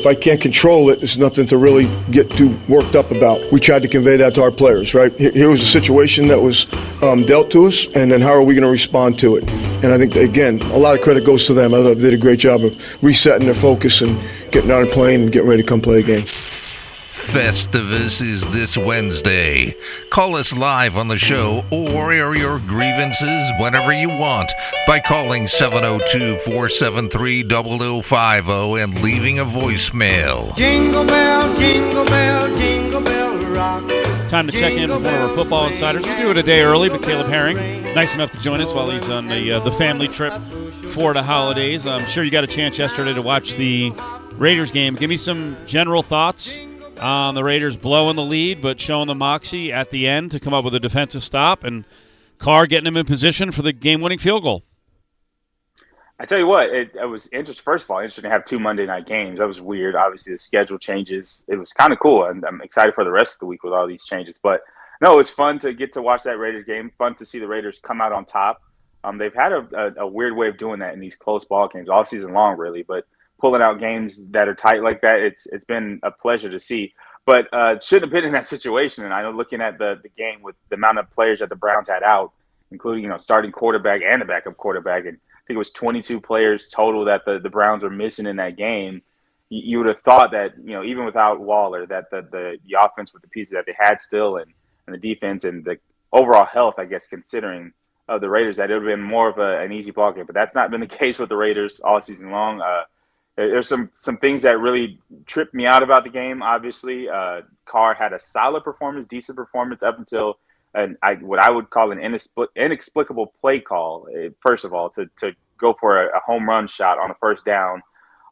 If I can't control it, there's nothing to really get too worked up about. We tried to convey that to our players, right? Here was a situation that was um, dealt to us, and then how are we going to respond to it? And I think, again, a lot of credit goes to them. I thought they did a great job of resetting their focus and getting on a plane and getting ready to come play a game. Festivus is this Wednesday. Call us live on the show or air your grievances whenever you want by calling 702 473 0050 and leaving a voicemail. Jingle bell, jingle bell, jingle bell rock. Time to check in with one of our football insiders. We do it a day early, but Caleb Herring, nice enough to join us while he's on the uh, the family trip for the holidays. I'm sure you got a chance yesterday to watch the Raiders game. Give me some general thoughts um, the Raiders blowing the lead, but showing the moxie at the end to come up with a defensive stop, and Carr getting him in position for the game-winning field goal. I tell you what, it, it, was interesting. First of all, interesting to have two Monday night games. That was weird. Obviously, the schedule changes. It was kind of cool, and I'm excited for the rest of the week with all these changes. But no, it was fun to get to watch that Raiders game. Fun to see the Raiders come out on top. Um, they've had a, a, a, weird way of doing that in these close ball games all season long, really. But pulling out games that are tight like that, it's it's been a pleasure to see. But uh, shouldn't have been in that situation. And I know looking at the the game with the amount of players that the Browns had out, including you know starting quarterback and the backup quarterback, and I think it was 22 players total that the the Browns were missing in that game. You, you would have thought that you know even without Waller, that the the, the offense with the pieces that they had still and and the defense and the overall health, I guess, considering of the Raiders, that it would have been more of a, an easy ball game. But that's not been the case with the Raiders all season long. Uh, there's some some things that really tripped me out about the game. Obviously, uh, Carr had a solid performance, decent performance up until an I, what I would call an inexplicable play call. Uh, first of all, to to go for a, a, home run shot on a first down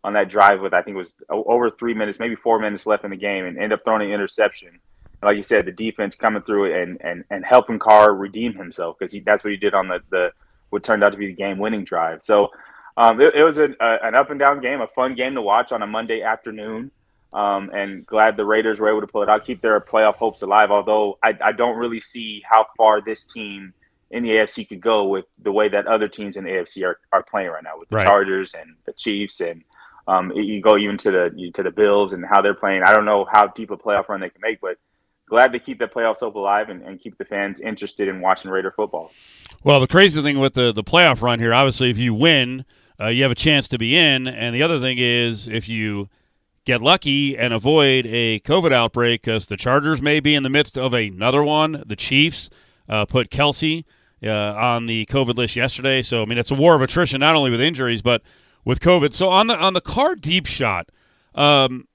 on that drive with I think it was over three minutes, maybe four minutes left in the game, and end up throwing an interception. Like you said, the defense coming through and and and helping Carr redeem himself because that's what he did on the the what turned out to be the game winning drive. So um, it, it, was an, a, an up and down game, a fun game to watch on a Monday afternoon. Um, and glad the Raiders were able to pull it out, keep their playoff hopes alive. Although I, I, don't really see how far this team in the AFC could go with the way that other teams in the AFC are, are playing right now with the right. Chargers and the Chiefs, and um, you go even to the to the Bills and how they're playing. I don't know how deep a playoff run they can make, but glad to keep the playoffs hope alive and, and keep the fans interested in watching Raider football. Well, the crazy thing with the the playoff run here, obviously, if you win uh, you have a chance to be in. And the other thing is, if you get lucky and avoid a COVID outbreak, because the Chargers may be in the midst of another one. The Chiefs uh, put Kelce uh, on the COVID list yesterday, so I mean it's a war of attrition, not only with injuries but with COVID. So on the on the Carr deep shot, um,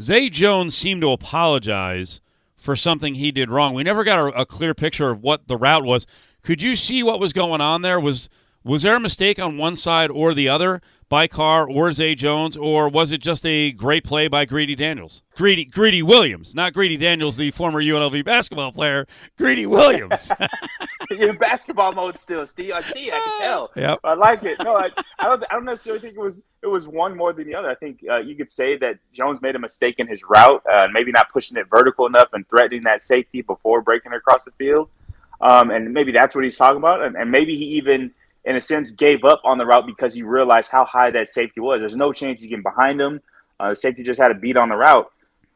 Zay Jones seemed to apologize for something he did wrong. We never got a, a clear picture of what the route was. Could you see what was going on there? Was was there a mistake on one side or the other by Carr or Zay Jones, or was it just a great play by Greedy Daniels? Greedy Greedy Williams, not Greedy Daniels, the former UNLV basketball player. Greedy Williams. You're in basketball mode still, Steve. I see. I can tell. Yep. I like it. No, I, I, don't. I don't necessarily think it was it was one more than the other. I think uh, you could say that Jones made a mistake in his route, uh, maybe not pushing it vertical enough and threatening that safety before breaking across the field. Um, and maybe that's what he's talking about. And, and maybe he even in a sense, gave up on the route because he realized how high that safety was. There's no chance he's getting behind him. Uh, the safety just had a beat on the route.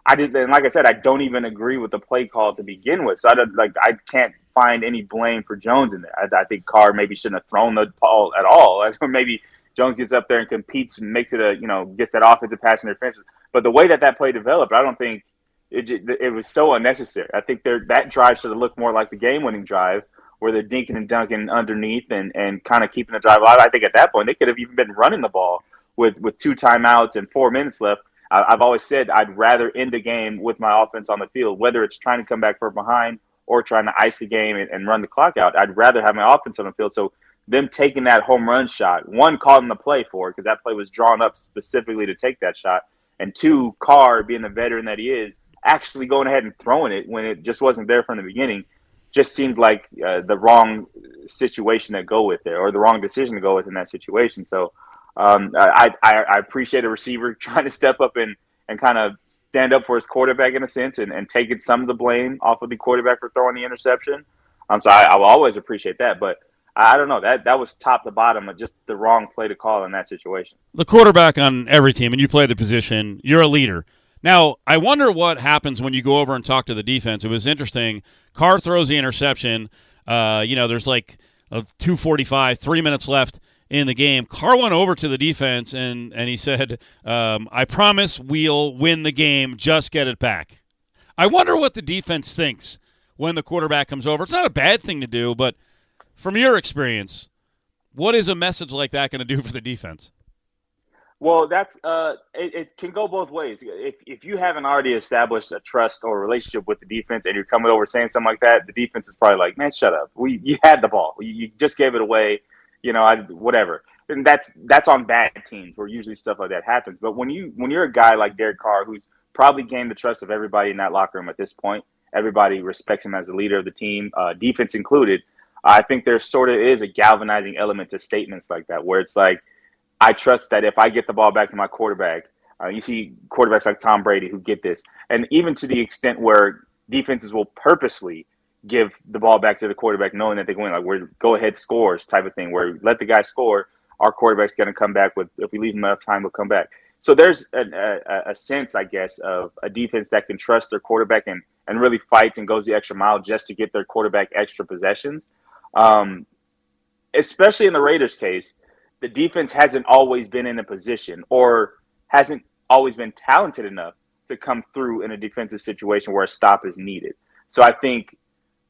I just, and like I said, I don't even agree with the play call to begin with. So I don't, like, I can't find any blame for Jones in there. I, I think Carr maybe shouldn't have thrown the ball at all. Or maybe Jones gets up there and competes and makes it a, you know, gets that offensive pass interference. But the way that that play developed, I don't think it, it was so unnecessary. I think that drive should have looked more like the game-winning drive where they're dinking and dunking underneath and, and kind of keeping the drive alive. I think at that point they could have even been running the ball with, with two timeouts and four minutes left. I, I've always said I'd rather end the game with my offense on the field, whether it's trying to come back from behind or trying to ice the game and, and run the clock out. I'd rather have my offense on the field. So them taking that home run shot, one, calling the play for it because that play was drawn up specifically to take that shot, and two, Carr being the veteran that he is, actually going ahead and throwing it when it just wasn't there from the beginning just seemed like uh, the wrong situation to go with it or the wrong decision to go with in that situation. So um, I, I, I, appreciate a receiver trying to step up and, and kind of stand up for his quarterback in a sense and, and taking some of the blame off of the quarterback for throwing the interception. Um, so I, I will always appreciate that. But I don't know that that was top to bottom just the wrong play to call in that situation. The quarterback on every team, and you play the position, you're a leader. Now, I wonder what happens when you go over and talk to the defense. It was interesting. Carr throws the interception. Uh, you know, there's like a 245, three minutes left in the game. Carr went over to the defense and, and he said, um, I promise we'll win the game. Just get it back. I wonder what the defense thinks when the quarterback comes over. It's not a bad thing to do, but from your experience, what is a message like that going to do for the defense? Well, that's uh, it, it, can go both ways. If if you haven't already established a trust or relationship with the defense, and you're coming over saying something like that, the defense is probably like, "Man, shut up. We you had the ball. You, you just gave it away. You know, I whatever." And that's that's on bad teams where usually stuff like that happens. But when you when you're a guy like Derek Carr, who's probably gained the trust of everybody in that locker room at this point, everybody respects him as the leader of the team, uh, defense included. I think there sort of is a galvanizing element to statements like that, where it's like I trust that if I get the ball back to my quarterback, uh, you see quarterbacks like Tom Brady who get this, and even to the extent where defenses will purposely give the ball back to the quarterback, knowing that they're going like we're go ahead scores type of thing, where let the guy score. Our quarterback's going to come back with if we leave him enough time, we'll come back. So there's a, a, a, sense, I guess, of a defense that can trust their quarterback and and really fights and goes the extra mile just to get their quarterback extra possessions. Um, especially in the Raiders' case, the defense hasn't always been in a position or hasn't always been talented enough to come through in a defensive situation where a stop is needed. So I think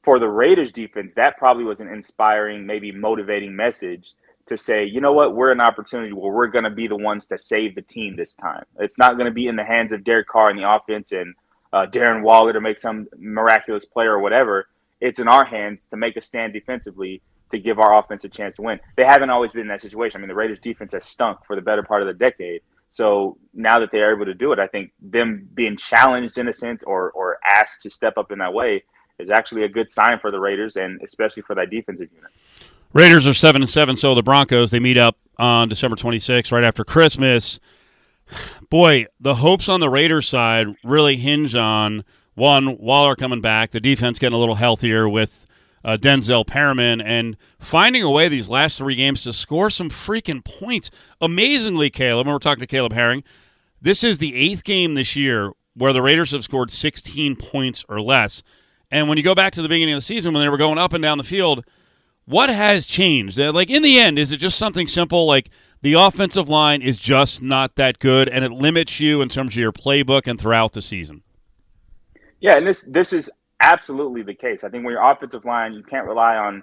for the Raiders defense, that probably was an inspiring, maybe motivating message to say, you know what, we're an opportunity where we're going to be the ones to save the team this time. It's not going to be in the hands of Derek Carr and the offense and uh, Darren Waller to make some miraculous play or whatever. It's in our hands to make a stand defensively to give our offense a chance to win. They haven't always been in that situation. I mean, the Raiders defense has stunk for the better part of the decade. So now that they're able to do it, I think them being challenged in a sense or or asked to step up in that way is actually a good sign for the Raiders and especially for that defensive unit. Raiders are seven and seven, so the Broncos they meet up on December 26th, right after Christmas. Boy, the hopes on the Raiders side really hinge on one Waller coming back, the defense getting a little healthier with uh, Denzel Perryman and finding a way these last three games to score some freaking points. Amazingly, Caleb, and we're talking to Caleb Herring, this is the eighth game this year where the Raiders have scored 16 points or less. And when you go back to the beginning of the season when they were going up and down the field, what has changed? Uh, like in the end, is it just something simple like the offensive line is just not that good and it limits you in terms of your playbook and throughout the season? Yeah, and this this is absolutely the case. I think when your offensive line, you can't rely on,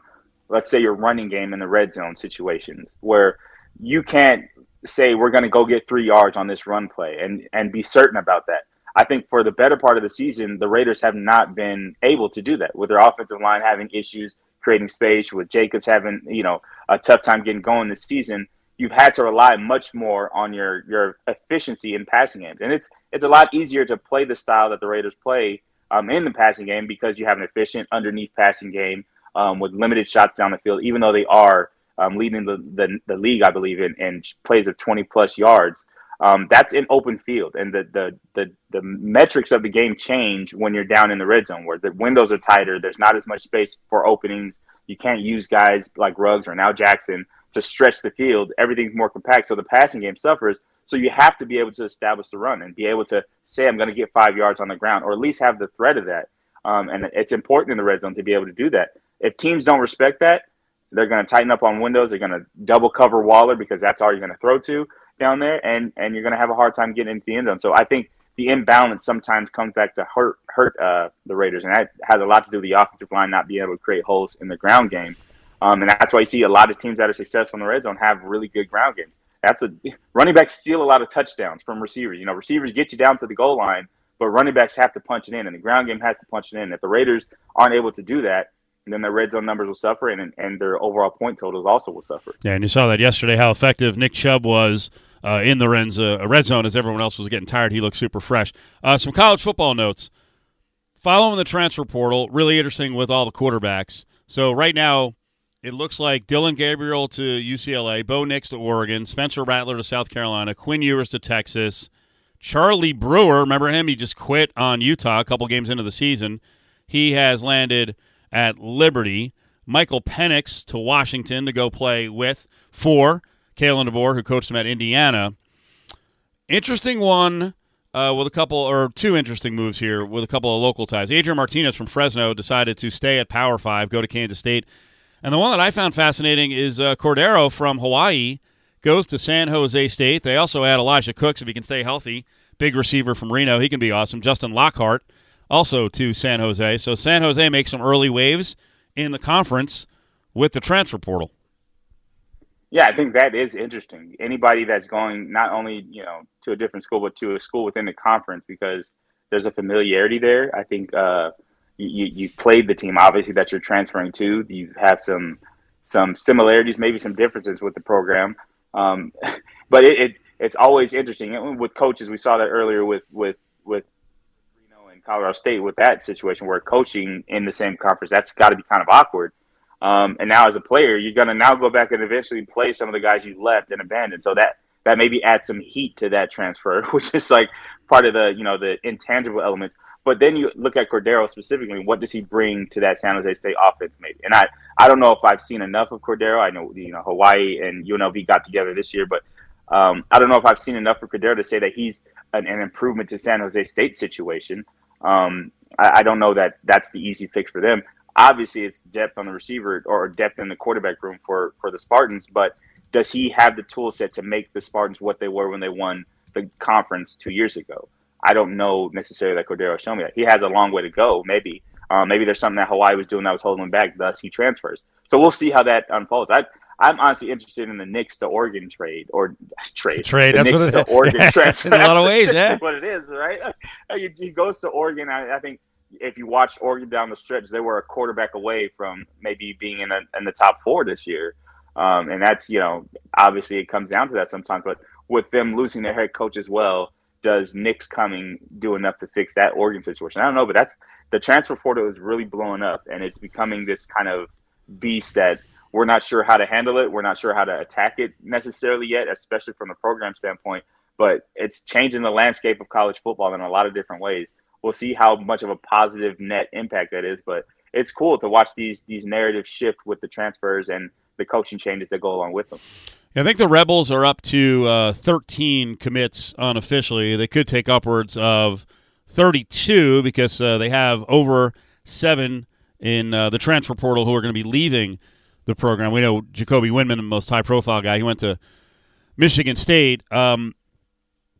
let's say, your running game in the red zone situations where you can't say we're going to go get three yards on this run play and and be certain about that. I think for the better part of the season, the Raiders have not been able to do that with their offensive line having issues creating space, with Jacobs having you know a tough time getting going this season. You've had to rely much more on your your efficiency in passing games, and it's it's a lot easier to play the style that the Raiders play um, in the passing game because you have an efficient underneath passing game um, with limited shots down the field, even though they are um, leading the, the, the, league, I believe, in, in plays of 20 plus yards. Um, that's in open field, and the, the the the metrics of the game change when you're down in the red zone, where the windows are tighter. There's not as much space for openings. You can't use guys like Ruggs or now Jackson to stretch the field. Everything's more compact, so the passing game suffers. So you have to be able to establish the run and be able to say, I'm going to get five yards on the ground, or at least have the threat of that. Um, and it's important in the red zone to be able to do that. If teams don't respect that, they're going to tighten up on windows. They're going to double cover Waller because that's all you're going to throw to down there, and and you're going to have a hard time getting into the end zone. So I think the imbalance sometimes comes back to hurt hurt uh, the Raiders, and that has a lot to do with the offensive line not being able to create holes in the ground game. Um, and that's why you see a lot of teams that are successful in the red zone have really good ground games that's a running backs steal a lot of touchdowns from receivers. You know, receivers get you down to the goal line, but running backs have to punch it in, and the ground game has to punch it in. If the Raiders aren't able to do that, then their red zone numbers will suffer, and and their overall point totals also will suffer. Yeah, and you saw that yesterday how effective Nick Chubb was. Uh, in the red, uh, red zone, as everyone else was getting tired, he looked super fresh. Uh, some college football notes. Following the transfer portal, really interesting with all the quarterbacks. So right now, it looks like Dillon Gabriel to UCLA, Bo Nix to Oregon, Spencer Rattler to South Carolina, Quinn Ewers to Texas, Charlie Brewer. Remember him? He just quit on Utah a couple games into the season. He has landed at Liberty. Michael Penix to Washington to go play with for Kalen DeBoer, who coached him at Indiana. Interesting one uh, with a couple or two interesting moves here with a couple of local ties. Adrian Martinez from Fresno decided to stay at Power Five, go to Kansas State, and the one that I found fascinating is uh, Cordeiro from Hawaii goes to San Jose State. They also add Elijah Cooks if he can stay healthy, big receiver from Reno. He can be awesome. Justin Lockhart also to San Jose. So San Jose makes some early waves in the conference with the transfer portal. Yeah, I think that is interesting. Anybody that's going not only you know to a different school, but to a school within the conference because there's a familiarity there. I think uh, you you played the team obviously that you're transferring to. You have some some similarities, maybe some differences with the program. Um, but it, it, it's always interesting with coaches. We saw that earlier with with with Reno and Colorado State with that situation where coaching in the same conference that's got to be kind of awkward. Um, and now as a player, you're going to now go back and eventually play some of the guys you left and abandoned. So that that maybe adds some heat to that transfer, which is like part of the you know the intangible elements. But then you look at Cordeiro specifically. What does he bring to that San Jose State offense? Maybe, and I I don't know if I've seen enough of Cordeiro. I know you know Hawaii and UNLV got together this year, but um, I don't know if I've seen enough of Cordeiro to say that he's an, an improvement to San Jose State situation. Um, I, I, don't know that that's the easy fix for them obviously it's depth on the receiver or depth in the quarterback room for for the Spartans, but does he have the tool set to make the Spartans what they were when they won the conference two years ago? I don't know necessarily that Cordeiro showed me that. He has a long way to go, maybe. Um, maybe there's something that Hawaii was doing that was holding him back, thus he transfers. So we'll see how that unfolds. I, I'm honestly interested in the Nix to Oregon trade or trade. Trade. The that's Nix what it is. to Oregon transfer. In a lot of ways, yeah. what it is, right? He, he goes to Oregon. I, I think if you watch Oregon down the stretch, they were a quarterback away from maybe being in, a, in the top four this year. Um, and that's, you know, obviously it comes down to that sometimes. But with them losing their head coach as well, does Nix coming do enough to fix that Oregon situation? I don't know, but that's the transfer portal is really blowing up, and it's becoming this kind of beast that we're not sure how to handle it. We're not sure how to attack it necessarily yet, especially from the program standpoint. But it's changing the landscape of college football in a lot of different ways we'll see how much of a positive net impact that is. But it's cool to watch these these narratives shift with the transfers and the coaching changes that go along with them. I think the Rebels are up to uh, 13 commits unofficially. They could take upwards of 32 because uh, they have over seven in uh, the transfer portal who are going to be leaving the program. We know Jacoby Windmon, the most high profile guy. He went to Michigan State. Um,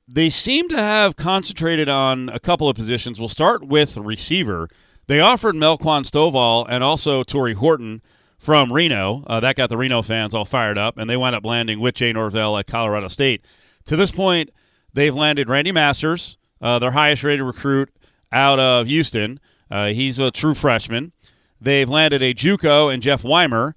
they seem to have concentrated on a couple of positions. We'll start with receiver. They offered Melquan Stovall and also Tory Horton from Reno. Uh, that got the Reno fans all fired up, and they wound up landing with Jay Norvell at Colorado State. To this point, they've landed Randy Masters, uh, their highest rated recruit out of Houston. Uh, he's a true freshman. They've landed a JUCO and Jeff Weimer,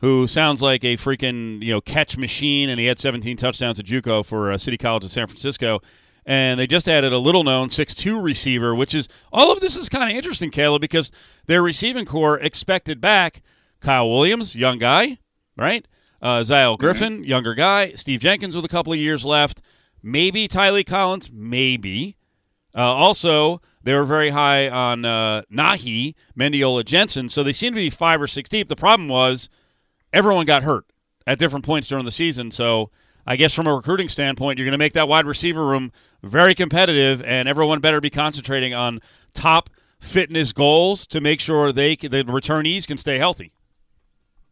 who sounds like a freaking you know catch machine, and he had 17 touchdowns at JUCO for uh, City College of San Francisco. And they just added a little known 6'2 receiver, which is all of this is kind of interesting, Caleb, because their receiving core expected back Kyle Williams, young guy, right? Uh, mm-hmm. Griffin, mm-hmm. younger guy. Steve Jenkins with a couple of years left. Maybe Tylee Collins, maybe. Uh, also, they were very high on uh, Nahi, Mendiola Jensen, so they seem to be five or six deep. The problem was everyone got hurt at different points during the season. So I guess from a recruiting standpoint, you're going to make that wide receiver room very competitive, and everyone better be concentrating on top fitness goals to make sure they the returnees can stay healthy.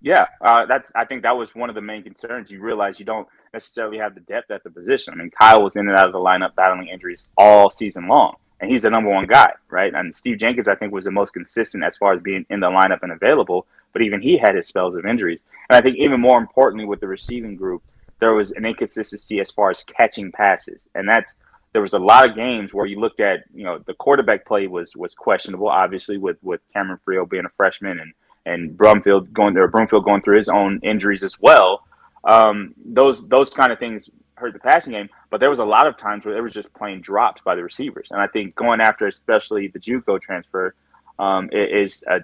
Yeah, uh, that's. I think that was one of the main concerns. You realize you don't necessarily have the depth at the position. I mean, Kyle was in and out of the lineup battling injuries all season long, and he's the number one guy, right? And Steve Jenkins, I think, was the most consistent as far as being in the lineup and available but even he had his spells of injuries. And I think even more importantly with the receiving group, there was an inconsistency as far as catching passes, and that's there was a lot of games where you looked at you know the quarterback play was was questionable, obviously with with Cameron Frio being a freshman and and Brumfield going there, Brumfield going through his own injuries as well. Um, those those kind of things hurt the passing game, but there was a lot of times where it was just plain dropped by the receivers, and I think going after especially the JUCO transfer um, is a,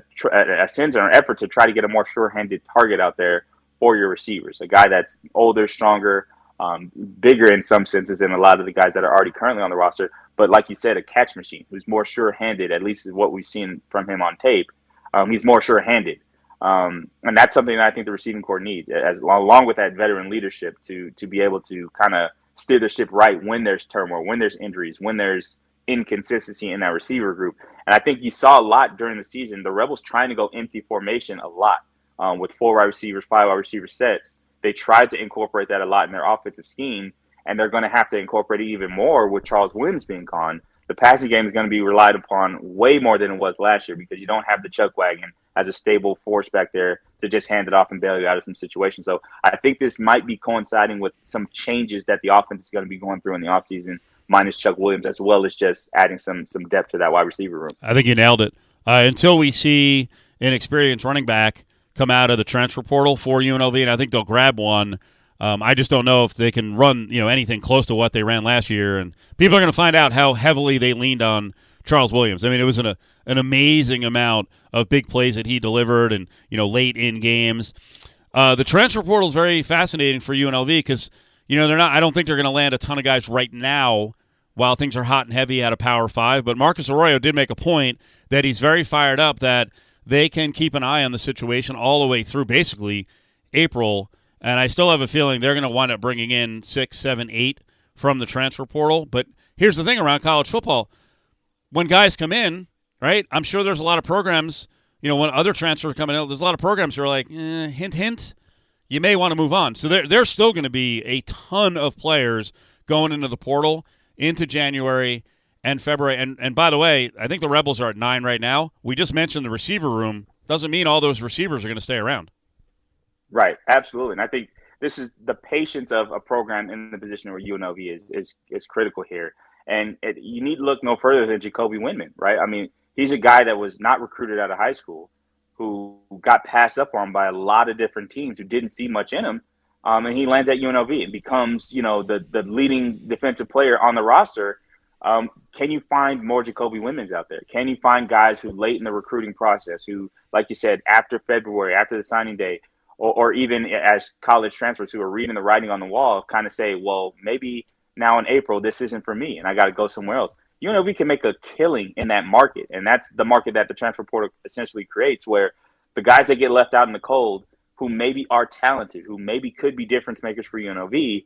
a sense or an effort to try to get a more sure-handed target out there for your receivers. A guy that's older, stronger, um, bigger in some senses than a lot of the guys that are already currently on the roster. But like you said, a catch machine who's more sure-handed. At least is what we've seen from him on tape. Um, he's more sure-handed. Um, and that's something that I think the receiving corps needs, as along with that veteran leadership, to to be able to kind of steer the ship right when there's turmoil, when there's injuries, when there's inconsistency in that receiver group. And I think you saw a lot during the season. The Rebels trying to go empty formation a lot um, with four wide receivers, five wide receiver sets. They tried to incorporate that a lot in their offensive scheme, and they're going to have to incorporate it even more with Charles Williams being gone. The passing game is going to be relied upon way more than it was last year because you don't have the chuck wagon as a stable force back there to just hand it off and bail you out of some situations. So I think this might be coinciding with some changes that the offense is going to be going through in the offseason, minus Chuck Williams, as well as just adding some some depth to that wide receiver room. I think you nailed it. Uh, until we see an experienced running back come out of the transfer portal for UNLV, and I think they'll grab one. Um, I just don't know if they can run, you know, anything close to what they ran last year, and people are going to find out how heavily they leaned on Charles Williams. I mean, it was an, a, an amazing amount of big plays that he delivered, and you know, late in games. Uh, the transfer portal is very fascinating for UNLV because you know they're not. I don't think they're going to land a ton of guys right now while things are hot and heavy at a Power Five. But Marcus Arroyo did make a point that he's very fired up that they can keep an eye on the situation all the way through basically April. And I still have a feeling they're going to wind up bringing in six, seven, eight from the transfer portal. But here's the thing around college football when guys come in, right? I'm sure there's a lot of programs, you know, when other transfers are coming out, there's a lot of programs who are like, eh, hint, hint, you may want to move on. So there, there's still going to be a ton of players going into the portal into January and February. And, and by the way, I think the Rebels are at nine right now. We just mentioned the receiver room. Doesn't mean all those receivers are going to stay around. Right, absolutely. And I think this is the patience of a program in the position where UNLV is is, is critical here. And it, you need to look no further than Jacoby Windmon, right? I mean, he's a guy that was not recruited out of high school, who got passed up on by a lot of different teams who didn't see much in him. Um, and he lands at UNLV and becomes, you know, the the leading defensive player on the roster. Um, can you find more Jacoby Windmons out there? Can you find guys who late in the recruiting process, who, like you said, after February, after the signing day, or, or even as college transfers who are reading the writing on the wall, kind of say, well, maybe now in April, this isn't for me and I got to go somewhere else. You know, we can make a killing in that market. And that's the market that the transfer portal essentially creates, where the guys that get left out in the cold, who maybe are talented, who maybe could be difference makers for UNLV,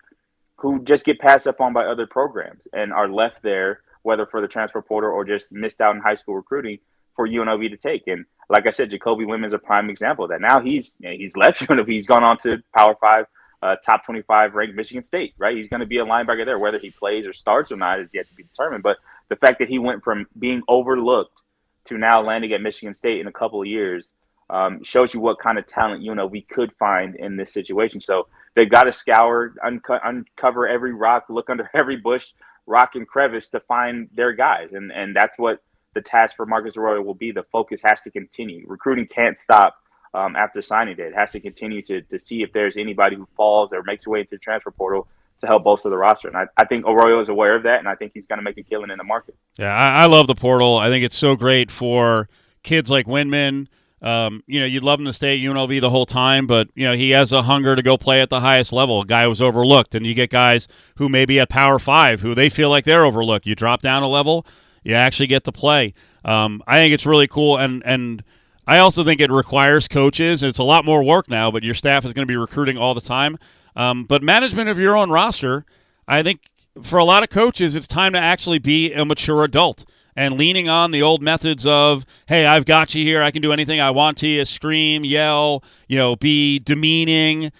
who just get passed up on by other programs and are left there, whether for the transfer portal or just missed out in high school recruiting for UNLV to take. And like I said, Jacoby Windmon's a prime example that. Now he's he's left UNLV, he's gone on to Power Five uh, top 25 ranked Michigan State, right? He's going to be a linebacker there. Whether he plays or starts or not is yet to be determined. But the fact that he went from being overlooked to now landing at Michigan State in a couple of years um, shows you what kind of talent you know we could find in this situation. So they've got to scour, unco- uncover every rock, look under every bush, rock and crevice to find their guys, and and that's what the task for Marcus Arroyo will be. The focus has to continue. Recruiting can't stop um, after signing day. It has to continue to, to see if there's anybody who falls or makes their way into the transfer portal to help bolster the roster. And I, I think Arroyo is aware of that, and I think he's going to make a killing in the market. Yeah, I, I, love the portal. I think it's so great for kids like Windmon. Um, you know, you'd love him to stay at UNLV the whole time, but you know he has a hunger to go play at the highest level. A guy was overlooked, and you get guys who may be at Power Five who they feel like they're overlooked. You drop down a level, you actually get to play. Um, I think it's really cool, and and I also think it requires coaches. It's a lot more work now, but your staff is going to be recruiting all the time. Um, but management of your own roster, I think for a lot of coaches, it's time to actually be a mature adult and leaning on the old methods of, hey, I've got you here. I can do anything I want to you, scream, yell, you know, be demeaning.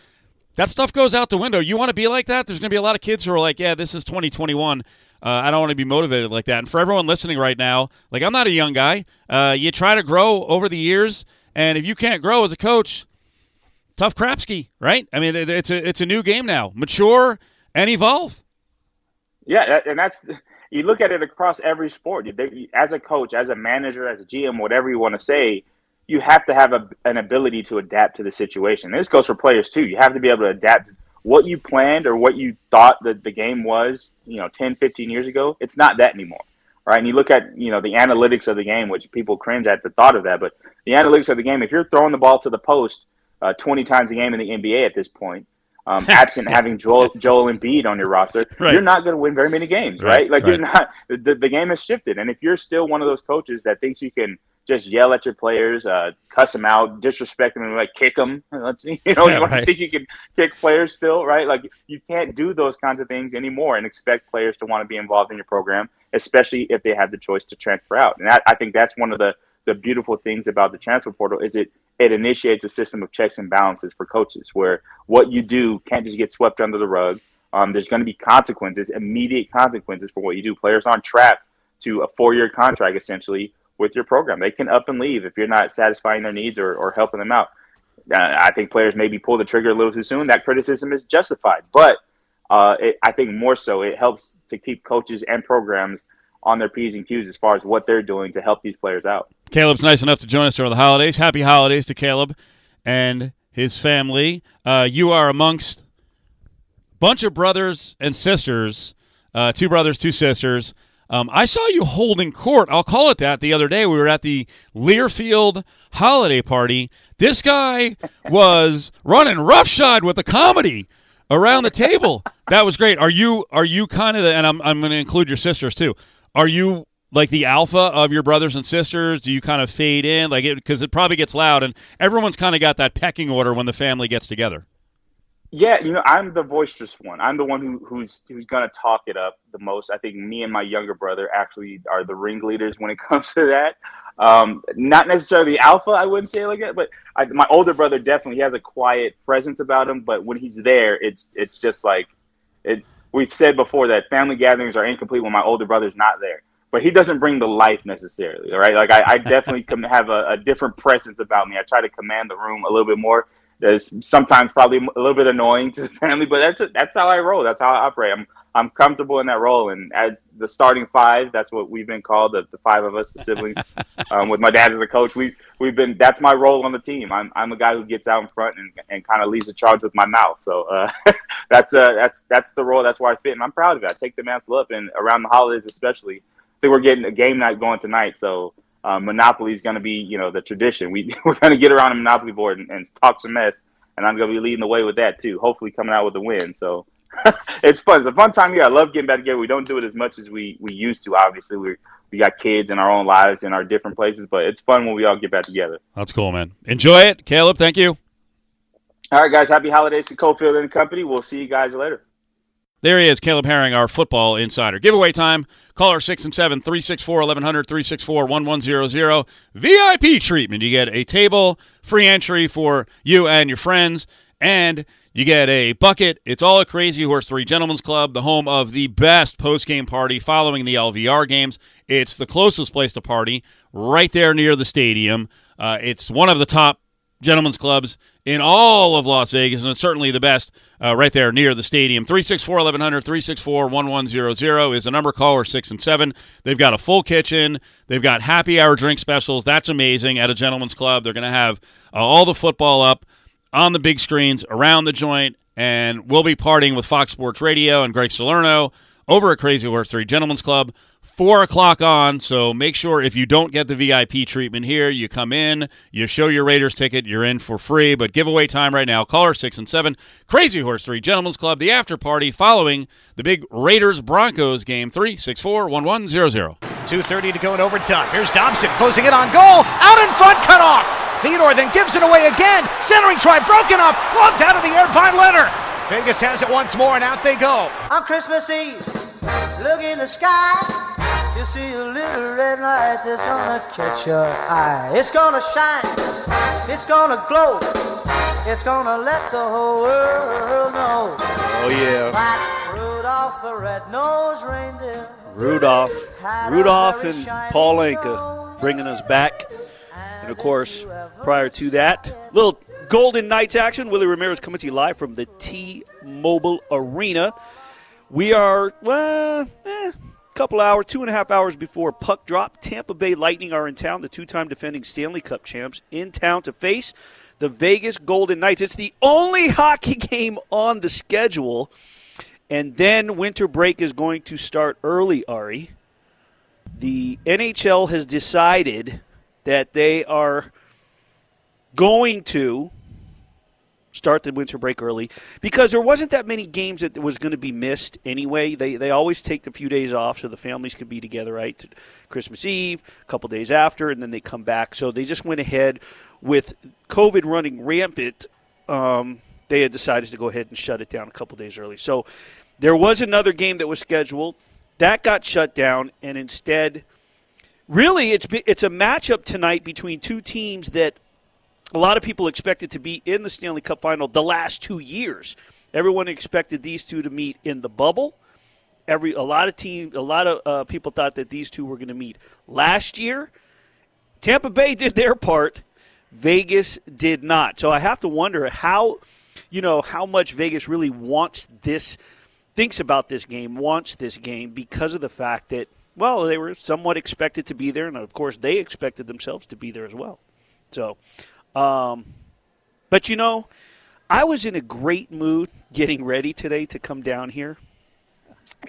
That stuff goes out the window. You want to be like that? There's going to be a lot of kids who are like, yeah, this is 2021. Uh, I don't want to be motivated like that. And for everyone listening right now, like I'm not a young guy. Uh, you try to grow over the years, and if you can't grow as a coach, tough crapski, right? I mean, it's a it's a new game now. Mature and evolve. Yeah, and that's you look at it across every sport. As a coach, as a manager, as a GM, whatever you want to say, you have to have a, an ability to adapt to the situation. This goes for players too. You have to be able to adapt what you planned or what you thought that the game was, you know, 10, 15 years ago, it's not that anymore. Right. And you look at, you know, the analytics of the game, which people cringe at the thought of that, but the analytics of the game, if you're throwing the ball to the post uh, 20 times a game in the NBA at this point, um, absent having Joel, Joel Embiid on your roster, Right. you're not going to win very many games, Right, right? Like right. you're not. The, the game has shifted, and if you're still one of those coaches that thinks you can just yell at your players, uh, cuss them out, disrespect them, and like kick them, let's you know, Yeah, you right. think you can kick players still, right? Like you can't do those kinds of things anymore and expect players to want to be involved in your program, especially if they have the choice to transfer out. And that, I think that's one of the the beautiful things about the transfer portal is it it initiates a system of checks and balances for coaches where what you do can't just get swept under the rug. Um, there's going to be consequences, immediate consequences for what you do. Players aren't trapped to a four year contract essentially with your program. They can up and leave if you're not satisfying their needs or, or helping them out. Uh, I think players maybe pull the trigger a little too soon. That criticism is justified, but uh, it, I think more so it helps to keep coaches and programs on their p's and q's as far as what they're doing to help these players out. Caleb's nice enough to join us during the holidays. Happy holidays to Caleb and his family. Uh, you are amongst bunch of brothers and sisters, uh, two brothers, two sisters. Um, I saw you holding court. I'll call it that. The other day, we were at the Learfield holiday party. This guy was running roughshod with the comedy around the table. That was great. Are you are you kind of the? And I'm I'm going to include your sisters too. Are you like the alpha of your brothers and sisters? Do you kind of fade in like it because it probably gets loud and everyone's kind of got that pecking order when the family gets together. Yeah, you know, I'm the boisterous one. I'm the one who, who's who's gonna talk it up the most. I think me and my younger brother actually are the ringleaders when it comes to that. Um, not necessarily alpha, I wouldn't say like that, but I, my older brother definitely he has a quiet presence about him. But when he's there, it's it's just like it. We've said before that family gatherings are incomplete when my older brother's not there. But he doesn't bring the life necessarily, all right? Like I, I definitely have a, a different presence about me. I try to command the room a little bit more that's sometimes probably a little bit annoying to the family, but that's that's how I roll. That's how I operate. I'm I'm comfortable in that role, and as the starting five, that's what we've been called the, the five of us, the siblings. um, with my dad as the coach, we we've been that's my role on the team. I'm I'm a guy who gets out in front and, and kind of leads the charge with my mouth. So uh, that's uh that's that's the role. That's where I fit, and I'm proud of it. I take the mantle up, and around the holidays especially. I think we're getting a game night going tonight, so um, Monopoly is going to be, you know, the tradition. We we're going to get around a Monopoly board and, and talk some mess, and I'm going to be leading the way with that too. Hopefully, coming out with a win. So it's fun. It's a fun time here. I love getting back together. We don't do it as much as we we used to. Obviously, we we got kids in our own lives in our different places, but it's fun when we all get back together. That's cool, man. Enjoy it, Caleb. Thank you. All right, guys. Happy holidays to Cofield and Company. We'll see you guys later. There he is, Caleb Herring, our football insider. Giveaway time. Caller 6 and 7 364 1100 364 1100. VIP treatment. You get a table, free entry for you and your friends, and you get a bucket. It's all at Crazy Horse 3 Gentlemen's Club, the home of the best post game party following the LVR games. It's the closest place to party, right there near the stadium. Uh, it's one of the top gentlemen's clubs in all of Las Vegas, and it's certainly the best uh, right there near the stadium. 364 1100, 364 1100 is a number caller 6 and 7. They've got a full kitchen, they've got happy hour drink specials. That's amazing at a gentleman's club. They're going to have uh, all the football up on the big screens around the joint, and we'll be partying with Fox Sports Radio and Greg Salerno over at Crazy Horse 3 Gentlemen's Club. Four o'clock on, so make sure if you don't get the VIP treatment here, you come in, you show your Raiders ticket, you're in for free. But giveaway time right now, caller six and seven, Crazy Horse Three Gentlemen's Club, the after party following the big Raiders Broncos game. Three six four one one zero zero. 2.30 to go in overtime. Here's Dobson closing it on goal. Out in front, cut off. Theodore then gives it away again. Centering try broken up. Gloved out of the air by Leonard. Vegas has it once more, and out they go. On Christmas Eve, look in the sky. You see a little red light that's gonna catch your eye. It's gonna shine, it's gonna glow, it's gonna let the whole world know. Oh yeah, Black Rudolph the red-nosed reindeer. Rudolph, Rudolph and shiny Paul. Anka bringing us back. And of course, prior to that, little Golden Knights action. Willie Ramirez coming to you live from the T-Mobile Arena. We are well, eh, a couple hours, two and a half hours before puck drop. Tampa Bay Lightning are in town. The two-time defending Stanley Cup champs in town to face the Vegas Golden Knights. It's the only hockey game on the schedule. And then winter break is going to start early, Ari. The NHL has decided that they are going to start the winter break early because there wasn't that many games that was going to be missed anyway. They they always take a few days off so the families could be together, right? Christmas Eve, a couple days after, and then they come back. So they just went ahead with COVID running rampant. Um, they had decided to go ahead and shut it down a couple days early. So there was another game that was scheduled that got shut down, and instead, really, it's it's a matchup tonight between two teams that a lot of people expected to be in the Stanley Cup final the last two years. Everyone expected these two to meet in the bubble. Every a lot of team, a lot of uh, people thought that these two were going to meet last year. Tampa Bay did their part. Vegas did not. So I have to wonder how, you know, how much Vegas really wants this, thinks about this game, wants this game because of the fact that, well, they were somewhat expected to be there, and of course they expected themselves to be there as well. So, um, but you know, I was in a great mood getting ready today to come down here,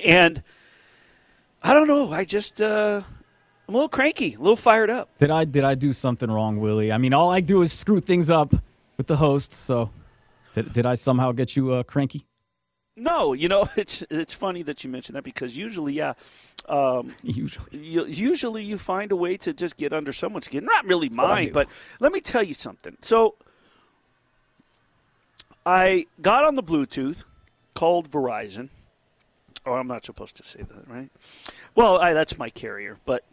and I don't know, I just. Uh, I'm a little cranky, a little fired up. Did I did I do something wrong, Willie? I mean, all I do is screw things up with the host. So, did, did I somehow get you uh, cranky? No, you know it's it's funny that you mentioned that because usually, yeah, um, usually, you, usually you find a way to just get under someone's skin. Not really mine, but let me tell you something. So, I got on the Bluetooth, called Verizon. Oh, I'm not supposed to say that, right? Well, I, that's my carrier, but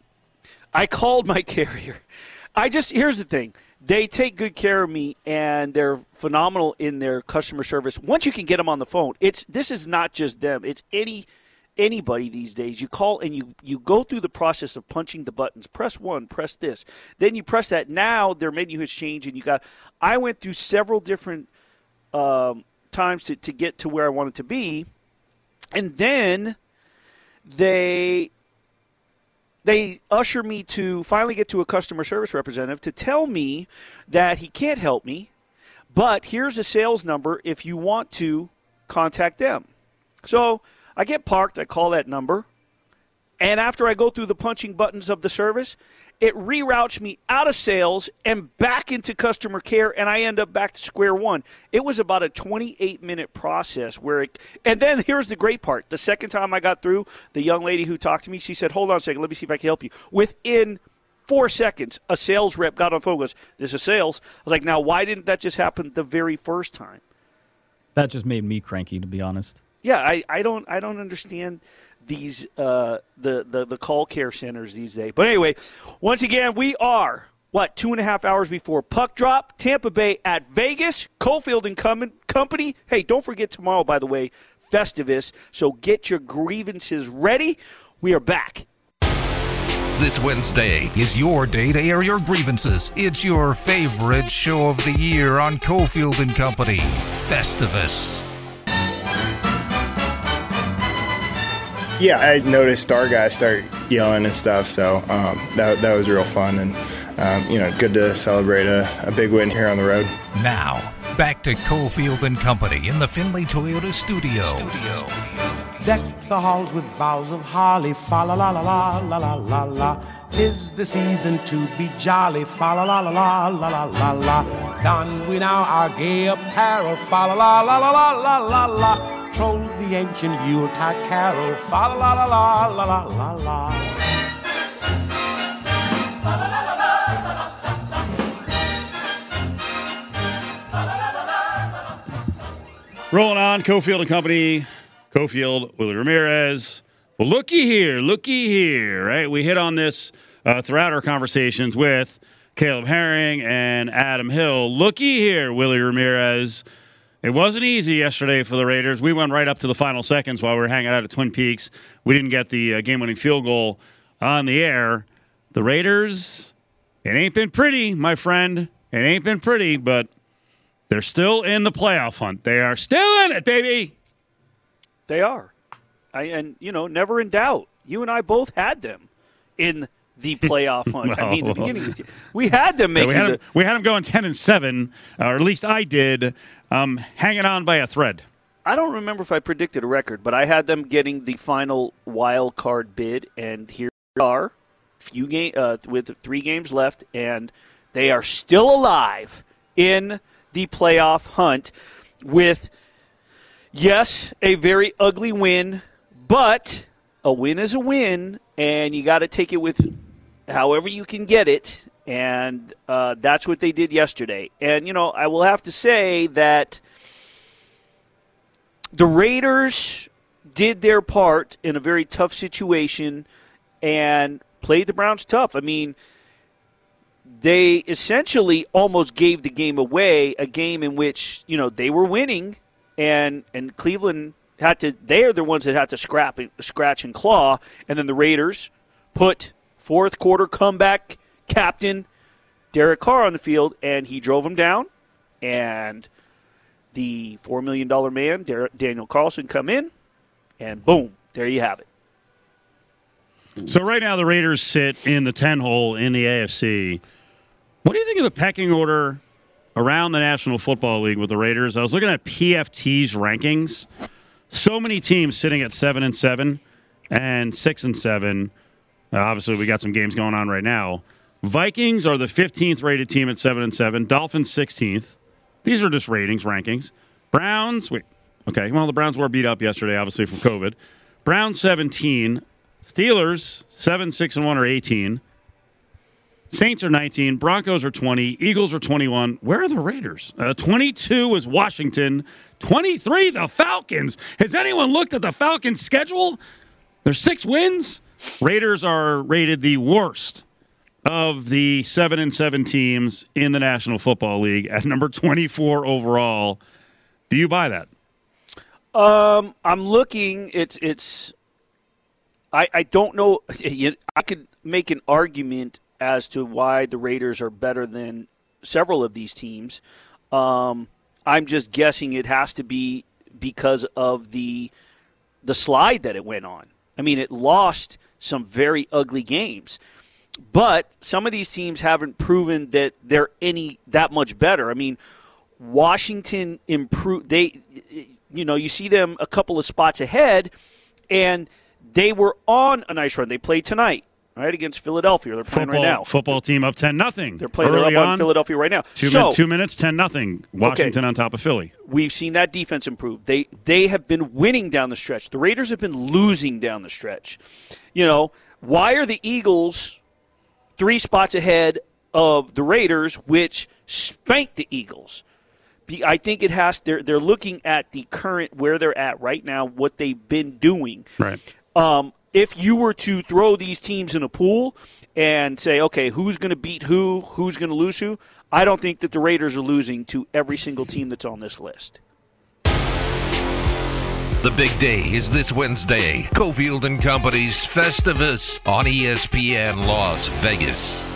I called my carrier. I just here's the thing. They take good care of me and they're phenomenal in their customer service. Once you can get them on the phone, it's this is not just them. It's any anybody these days. You call and you you go through the process of punching the buttons. Press 1, press this. Then you press that. Now their menu has changed and you got I went through several different um, times to, to get to where I wanted to be. And then they they usher me to finally get to a customer service representative to tell me that he can't help me, but here's a sales number if you want to contact them. So I get parked, I call that number, and after I go through the punching buttons of the service, it reroutes me out of sales and back into customer care, and I end up back to square one. It was about a 28 minute process where it, and then here's the great part. The second time I got through, the young lady who talked to me, she said, Hold on a second, let me see if I can help you. Within four seconds, a sales rep got on phone goes, This is sales. I was like, Now, why didn't that just happen the very first time? That just made me cranky, to be honest. Yeah, I, I don't I don't understand these uh, the, the the call care centers these days. But anyway, once again, we are what two and a half hours before puck drop. Tampa Bay at Vegas. Cofield and Com- Company. Hey, don't forget tomorrow, by the way, Festivus. So get your grievances ready. We are back. This Wednesday is your day to air your grievances. It's your favorite show of the year on Cofield and Company, Festivus. Yeah, I noticed our guys start yelling and stuff, so um, that, that was real fun and um, you know good to celebrate a, a big win here on the road. Now back to Cofield and Company in the Findlay Toyota studio. studio. Deck the halls with boughs of holly, fa la la la la la la la la. Tis the season to be jolly, fa la la la la la la la la. Don we now our gay apparel, fa la la la la la la la la told the ancient Yuletide carol. Fa la la la la la la la. Rolling on, Cofield and Company, Cofield, Willie Ramirez. Well, looky here, looky here, right? We hit on this uh, throughout our conversations with Caleb Herring and Adam Hill. Looky here, Willie Ramirez. It wasn't easy yesterday for the Raiders. We went right up to the final seconds while we were hanging out at Twin Peaks. We didn't get the uh, game winning field goal on the air. The Raiders, it ain't been pretty, my friend. It ain't been pretty, but they're still in the playoff hunt. They are still in it, baby. They are. I, and, you know, never in doubt. You and I both had them in the playoff hunt. I mean, the beginning, we had them making we, had the, them, we had them going 10 and 7, or at least I did, um, hanging on by a thread. I don't remember if I predicted a record, but I had them getting the final wild card bid, and here we are, few game uh, with three games left, and they are still alive in the playoff hunt with, yes, a very ugly win, but a win is a win, and you got to take it with however you can get it. And uh, that's what they did yesterday. And, you know, I will have to say that the Raiders did their part in a very tough situation and played the Browns tough. I mean, they essentially almost gave the game away, a game in which, you know, they were winning and and Cleveland had to they're the ones that had to scrap and, scratch and claw and then the Raiders put fourth quarter comeback captain Derek Carr on the field, and he drove him down. And the $4 million man, Daniel Carlson, come in, and boom, there you have it. So right now the Raiders sit in the 10 hole in the AFC. What do you think of the pecking order around the National Football League with the Raiders? I was looking at PFT's rankings. So many teams sitting at 7 and 7 and 6 and 7. Uh, obviously, we got some games going on right now. Vikings are the 15th rated team at 7 and 7. Dolphins 16th. These are just ratings, rankings. Browns, wait. Okay, well, the Browns were beat up yesterday, obviously, from COVID. Browns 17. Steelers 7, 6, and 1 are 18. Saints are 19. Broncos are 20. Eagles are 21. Where are the Raiders? Uh, 22 is Washington. 23, the Falcons. Has anyone looked at the Falcons' schedule? There's six wins. Raiders are rated the worst of the seven and seven teams in the National Football League at number 24 overall. Do you buy that? Um, I'm looking. It's it's. I I don't know. I could make an argument as to why the Raiders are better than several of these teams. Um, I'm just guessing it has to be because of the the slide that it went on. I mean, it lost some very ugly games. But some of these teams haven't proven that they're any that much better. I mean, Washington improved. They, you know, you see them a couple of spots ahead, and they were on a nice run. They played tonight, right against Philadelphia. They're playing football, right now. Football team up ten nothing. They're playing. Up on, Philadelphia right now. Two, so, min- two minutes, ten nothing. Washington okay, on top of Philly. We've seen that defense improve. They they have been winning down the stretch. The Raiders have been losing down the stretch. You know why are the Eagles three spots ahead of the Raiders, which spanked the Eagles. I think it has. They're they're looking at the current where they're at right now, what they've been doing. Right. Um, if you were to throw these teams in a pool and say, okay, who's going to beat who, who's going to lose who, I don't think that the Raiders are losing to every single team that's on this list. The big day is this Wednesday. Cofield and Company's Festivus on ESPN Las Vegas.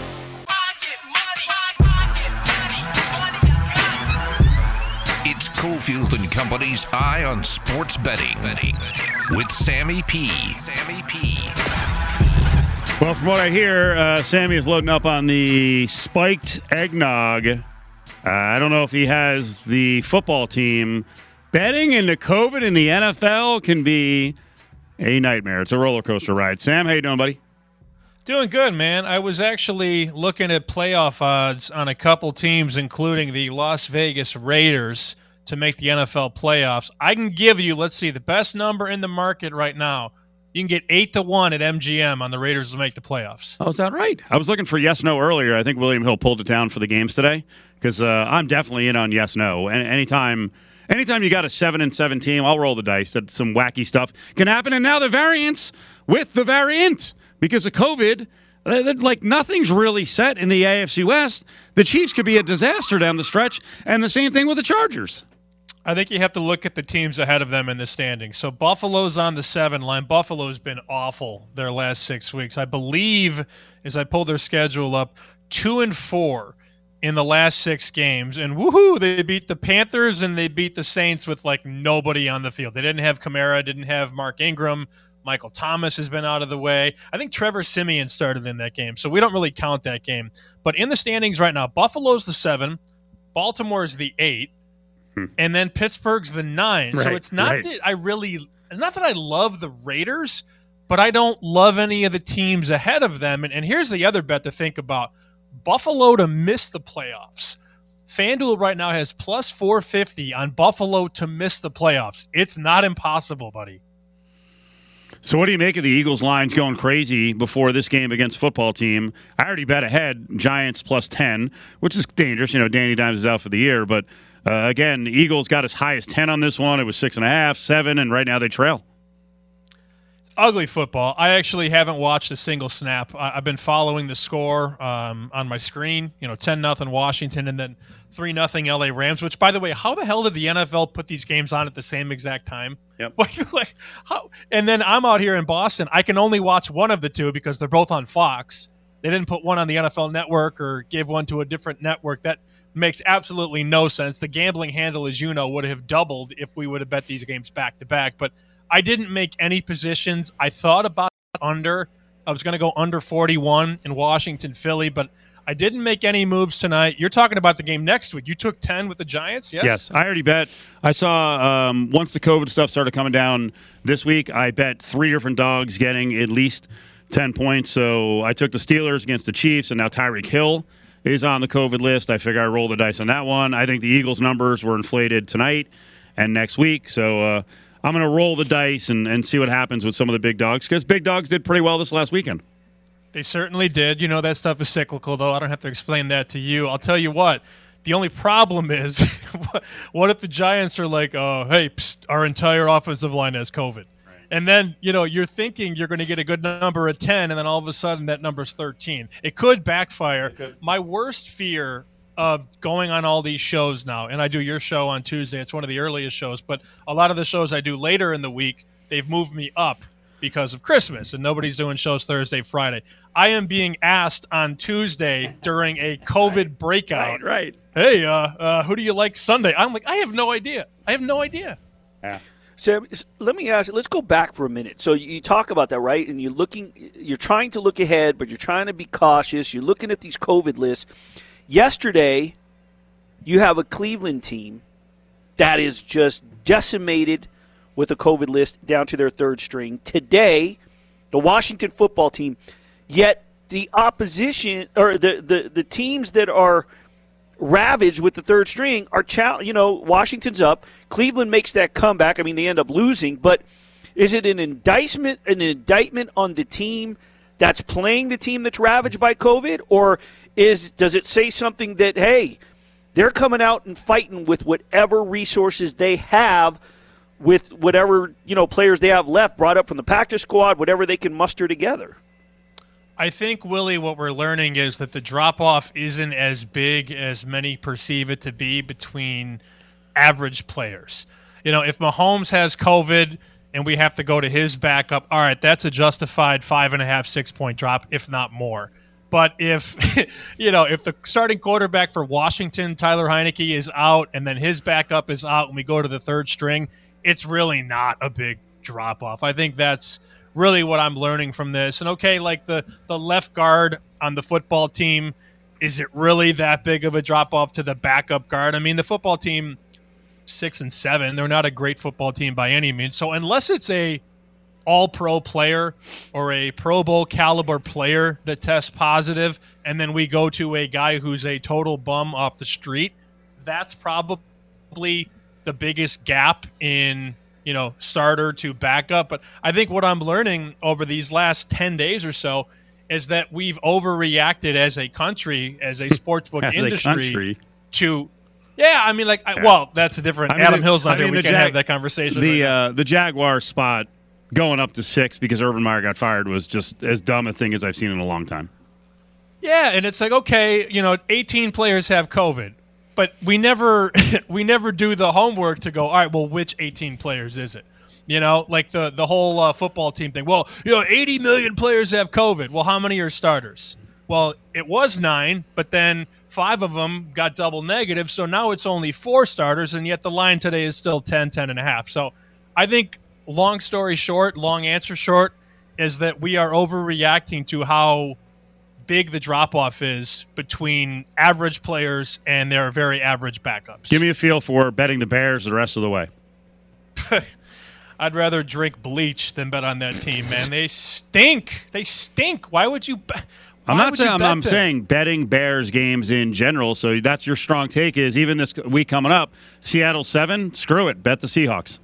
Cofield and Company's Eye on Sports Betting with Sammy P. Sammy P. Well, from what I hear, uh, Sammy is loading up on the spiked eggnog. Uh, I don't know if he has the football team betting into COVID in the NFL can be a nightmare. It's a roller coaster ride. Sam, how you doing, buddy? Doing good, man. I was actually looking at playoff odds on a couple teams, including the Las Vegas Raiders, to make the NFL playoffs. I can give you, let's see, the best number in the market right now. You can get eight to one at MGM on the Raiders to make the playoffs. Oh, is that right? I was looking for yes no earlier. I think William Hill pulled it down for the games today because uh, I'm definitely in on yes no. And anytime anytime you got a seven and seven team, I'll roll the dice that some wacky stuff can happen. And now the variants with the variant because of COVID. Like nothing's really set in the AFC West. The Chiefs could be a disaster down the stretch, and the same thing with the Chargers. I think you have to look at the teams ahead of them in the standing. So Buffalo's on the seven line. Buffalo's been awful their last six weeks. I believe, as I pulled their schedule up, two and four in the last six games. And woohoo, they beat the Panthers and they beat the Saints with like nobody on the field. They didn't have Kamara, didn't have Mark Ingram. Michael Thomas has been out of the way. I think Trevor Siemian started in that game, so we don't really count that game. But in the standings right now, Buffalo's the seven, Baltimore's the eight. Mm-hmm. and then Pittsburgh's the nine. Right, so it's not right. that I really, not that I love the Raiders, but I don't love any of the teams ahead of them. And, and here's the other bet to think about Buffalo to miss the playoffs. FanDuel right now has plus 450 on Buffalo to miss the playoffs. It's not impossible, buddy. So, what do you make of the Eagles lines going crazy before this game against football team? I already bet ahead Giants plus 10, which is dangerous. You know, Danny Dimes is out for the year, but uh, again, the Eagles got as high as 10 on this one. It was six and a half, seven, and right now they trail. Ugly football. I actually haven't watched a single snap. I, have been following the score um, on my screen. You know, ten nothing Washington, and then three nothing LA Rams. Which, by the way, how the hell did the NFL put these games on at the same exact time? Yep. Like, like how? And then I'm out here in Boston. I can only watch one of the two because they're both on Fox. They didn't put one on the NFL Network or give one to a different network. That makes absolutely no sense. The gambling handle, as you know, would have doubled if we would have bet these games back to back. But I didn't make any positions. I thought about under. I was going to go under 41 in Washington, Philly, but I didn't make any moves tonight. You're talking about the game next week. You took 10 with the Giants, yes? Yes, I already bet. I saw um, once the COVID stuff started coming down this week, I bet three different dogs getting at least 10 points. So I took the Steelers against the Chiefs, and now Tyreek Hill is on the COVID list. I figure I roll the dice on that one. I think the Eagles' numbers were inflated tonight and next week. So, uh, I'm going to roll the dice and, and see what happens with some of the big dogs because big dogs did pretty well this last weekend. They certainly did. You know, that stuff is cyclical, though. I don't have to explain that to you. I'll tell you what. The only problem is, what if the Giants are like, "Oh, hey, psst, our entire offensive line has COVID," and then you know you're thinking you're going to get a good number at ten, and then all of a sudden that number's thirteen. It could backfire. It could. My worst fear of going on all these shows now, and I do your show on Tuesday. It's one of the earliest shows, but a lot of the shows I do later in the week, they've moved me up because of Christmas, and nobody's doing shows Thursday, Friday. I am being asked on Tuesday during a COVID breakout. Right. right. Hey, uh, uh, who do you like Sunday? I'm like, I have no idea. I have no idea. Yeah. Sam, let me ask. Let's go back for a minute. So you talk about that, right? And you're looking, you're trying to look ahead, but you're trying to be cautious. You're looking at these COVID lists Yesterday, you have a Cleveland team that is just decimated with a COVID list down to their third string. Today, the Washington football team, yet the opposition or the, the, the teams that are ravaged with the third string are you know Washington's up. Cleveland makes that comeback. I mean they end up losing but is it an indictment an indictment on the team that's playing the team that's ravaged by COVID? Or is does it say something that hey, they're coming out and fighting with whatever resources they have with whatever, you know, players they have left brought up from the practice squad, whatever they can muster together. I think Willie, what we're learning is that the drop off isn't as big as many perceive it to be between average players. You know, if Mahomes has COVID and we have to go to his backup, all right, that's a justified five and a half, six point drop, if not more. But if you know if the starting quarterback for Washington, Tyler Heinicke, is out, and then his backup is out, and we go to the third string, it's really not a big drop off. I think that's really what I'm learning from this. And okay, like the the left guard on the football team, is it really that big of a drop off to the backup guard? I mean, the football team six and seven, they're not a great football team by any means. So unless it's a all pro player or a Pro Bowl caliber player that tests positive, and then we go to a guy who's a total bum off the street, that's probably the biggest gap in you know starter to backup. But I think what I'm learning over these last ten days or so is that we've overreacted as a country, as a sportsbook as industry, a to yeah, I mean, like, I, well, that's a different. I mean, Adam the- Hill's not I mean, here. We the can Jag- have that conversation. The right uh, the Jaguar spot going up to six because Urban Meyer got fired was just as dumb a thing as I've seen in a long time. Yeah, and it's like okay, you know, 18 players have COVID, but we never we never do the homework to go. All right, well, which 18 players is it? You know, like the the whole uh, football team thing. Well, you know, 80 million players have COVID. Well, how many are starters? Well, it was nine, but then five of them got double negative, so now it's only four starters, and yet the line today is still 10, 10 and a half. So I think, long story short, long answer short, is that we are overreacting to how big the drop off is between average players and their very average backups. Give me a feel for betting the Bears the rest of the way. I'd rather drink bleach than bet on that team, man. They stink. They stink. Why would you? Bet? I'm not saying I'm, I'm saying betting Bears games in general. So that's your strong take is even this week coming up, Seattle seven. Screw it, bet the Seahawks.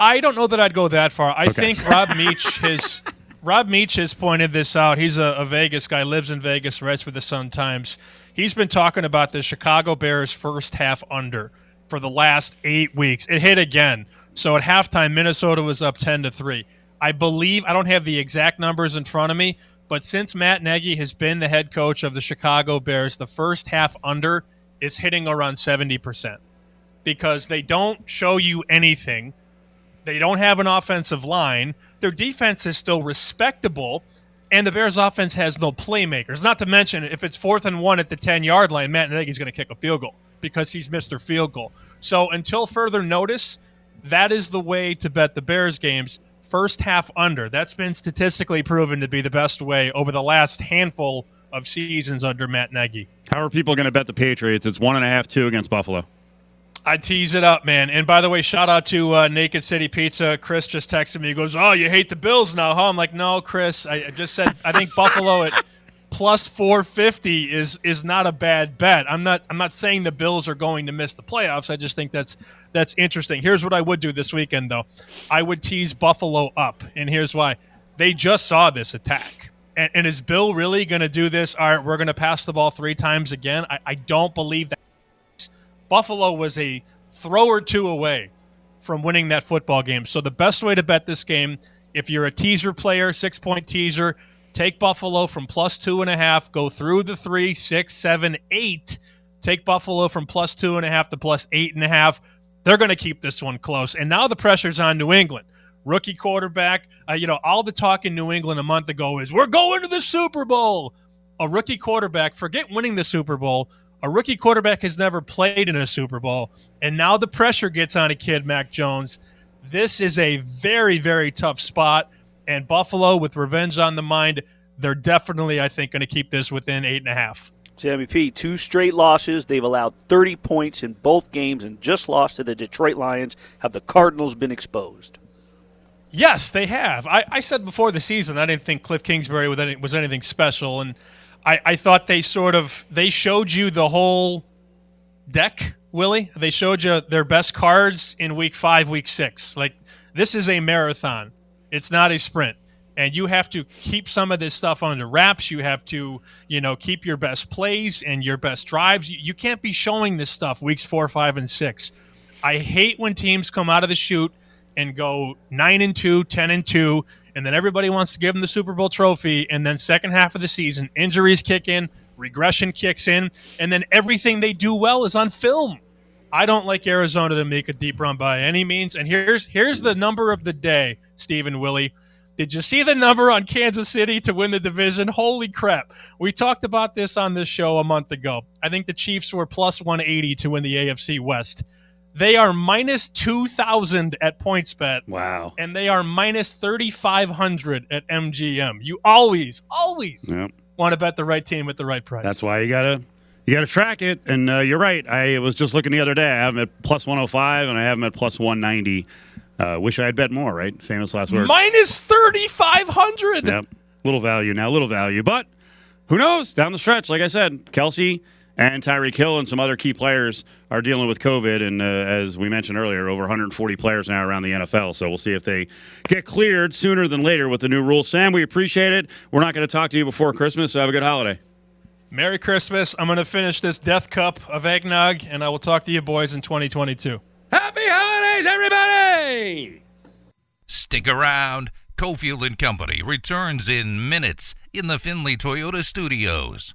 I don't know that I'd go that far. I Okay. think Rob Miech has Rob Miech has pointed this out. He's a, a Vegas guy, lives in Vegas, writes for the Sun Times. He's been talking about the Chicago Bears first half under for the last eight weeks. It hit again. So at halftime, Minnesota was up ten to three. I believe I don't have the exact numbers in front of me, but since Matt Nagy has been the head coach of the Chicago Bears, the first half under is hitting around seventy percent because they don't show you anything. They don't have an offensive line. Their defense is still respectable, and the Bears' offense has no playmakers. Not to mention, if it's fourth and one at the 10 yard line, Matt Nagy's going to kick a field goal because he's missed Mr. Field Goal. So until further notice, that is the way to bet the Bears games. First half under. That's been statistically proven to be the best way over the last handful of seasons under Matt Nagy. How are people going to bet the Patriots? It's one and a half, two against Buffalo. I tease it up, man. And by the way, shout out to uh, Naked City Pizza. Chris just texted me. He goes, "Oh, you hate the Bills now, huh?" I'm like, "No, Chris. I, I just said I think Buffalo at plus 450 is is not a bad bet. I'm not I'm not saying the Bills are going to miss the playoffs. I just think that's that's interesting. Here's what I would do this weekend, though. I would tease Buffalo up, and here's why. They just saw this attack. And, and is Bill really going to do this? All right, we're going to pass the ball three times again. I, I don't believe that. Buffalo was a throw or two away from winning that football game. So the best way to bet this game, if you're a teaser player, six point teaser, take Buffalo from plus two and a half, go through the three, six, seven, eight. Take Buffalo from plus two and a half to plus eight and a half. They're going to keep this one close. And now the pressure's on New England. Rookie quarterback. Uh, you know, all the talk in New England a month ago is we're going to the Super Bowl. A rookie quarterback, forget winning the Super Bowl. A rookie quarterback has never played in a Super Bowl. And now the pressure gets on a kid, Mac Jones. This is a very, very tough spot. And Buffalo, with revenge on the mind, they're definitely, I think, going to keep this within eight and a half. Sammy P, two straight losses. They've allowed 30 points in both games and just lost to the Detroit Lions. Have the Cardinals been exposed? Yes, they have. I, I said before the season I didn't think Cliff Kingsbury was, any, was anything special, and I, I thought they sort of they showed you the whole deck, Willie. They showed you their best cards in week five, week six. Like this is a marathon. It's not a sprint. And you have to keep some of this stuff under wraps. You have to, you know, keep your best plays and your best drives. You, you can't be showing this stuff weeks four, five, and six. I hate when teams come out of the chute and go nine and two, 10 and two, and then everybody wants to give them the Super Bowl trophy. And then second half of the season, injuries kick in, regression kicks in, and then everything they do well is on film. I don't like Arizona to make a deep run by any means. And here's here's the number of the day, Stephen Willie. Did you see the number on Kansas City to win the division? Holy crap. We talked about this on this show a month ago. I think the Chiefs were plus 180 to win the AFC West. They are minus 2,000 at PointsBet. Wow. And they are minus 3,500 at MGM. You always, always Yep. want to bet the right team at the right price. That's why you gotta you gotta track it. And uh, you're right. I was just looking the other day. I have them at plus 105, and I have them at plus 190. Uh, wish I had bet more. Right? Famous last words. Minus 3,500. Yep. Little value now, little value. But who knows? Down the stretch, like I said, Kelce and Tyreek Hill and some other key players are dealing with COVID. And uh, as we mentioned earlier, over 140 players now around the NFL. So we'll see if they get cleared sooner than later with the new rules. Sam, we appreciate it. We're not going to talk to you before Christmas, so have a good holiday. Merry Christmas. I'm going to finish this death cup of eggnog, and I will talk to you boys in 2022. Happy holidays, everybody! Stick around. Cofield and Company returns in minutes in the Findlay Toyota studios.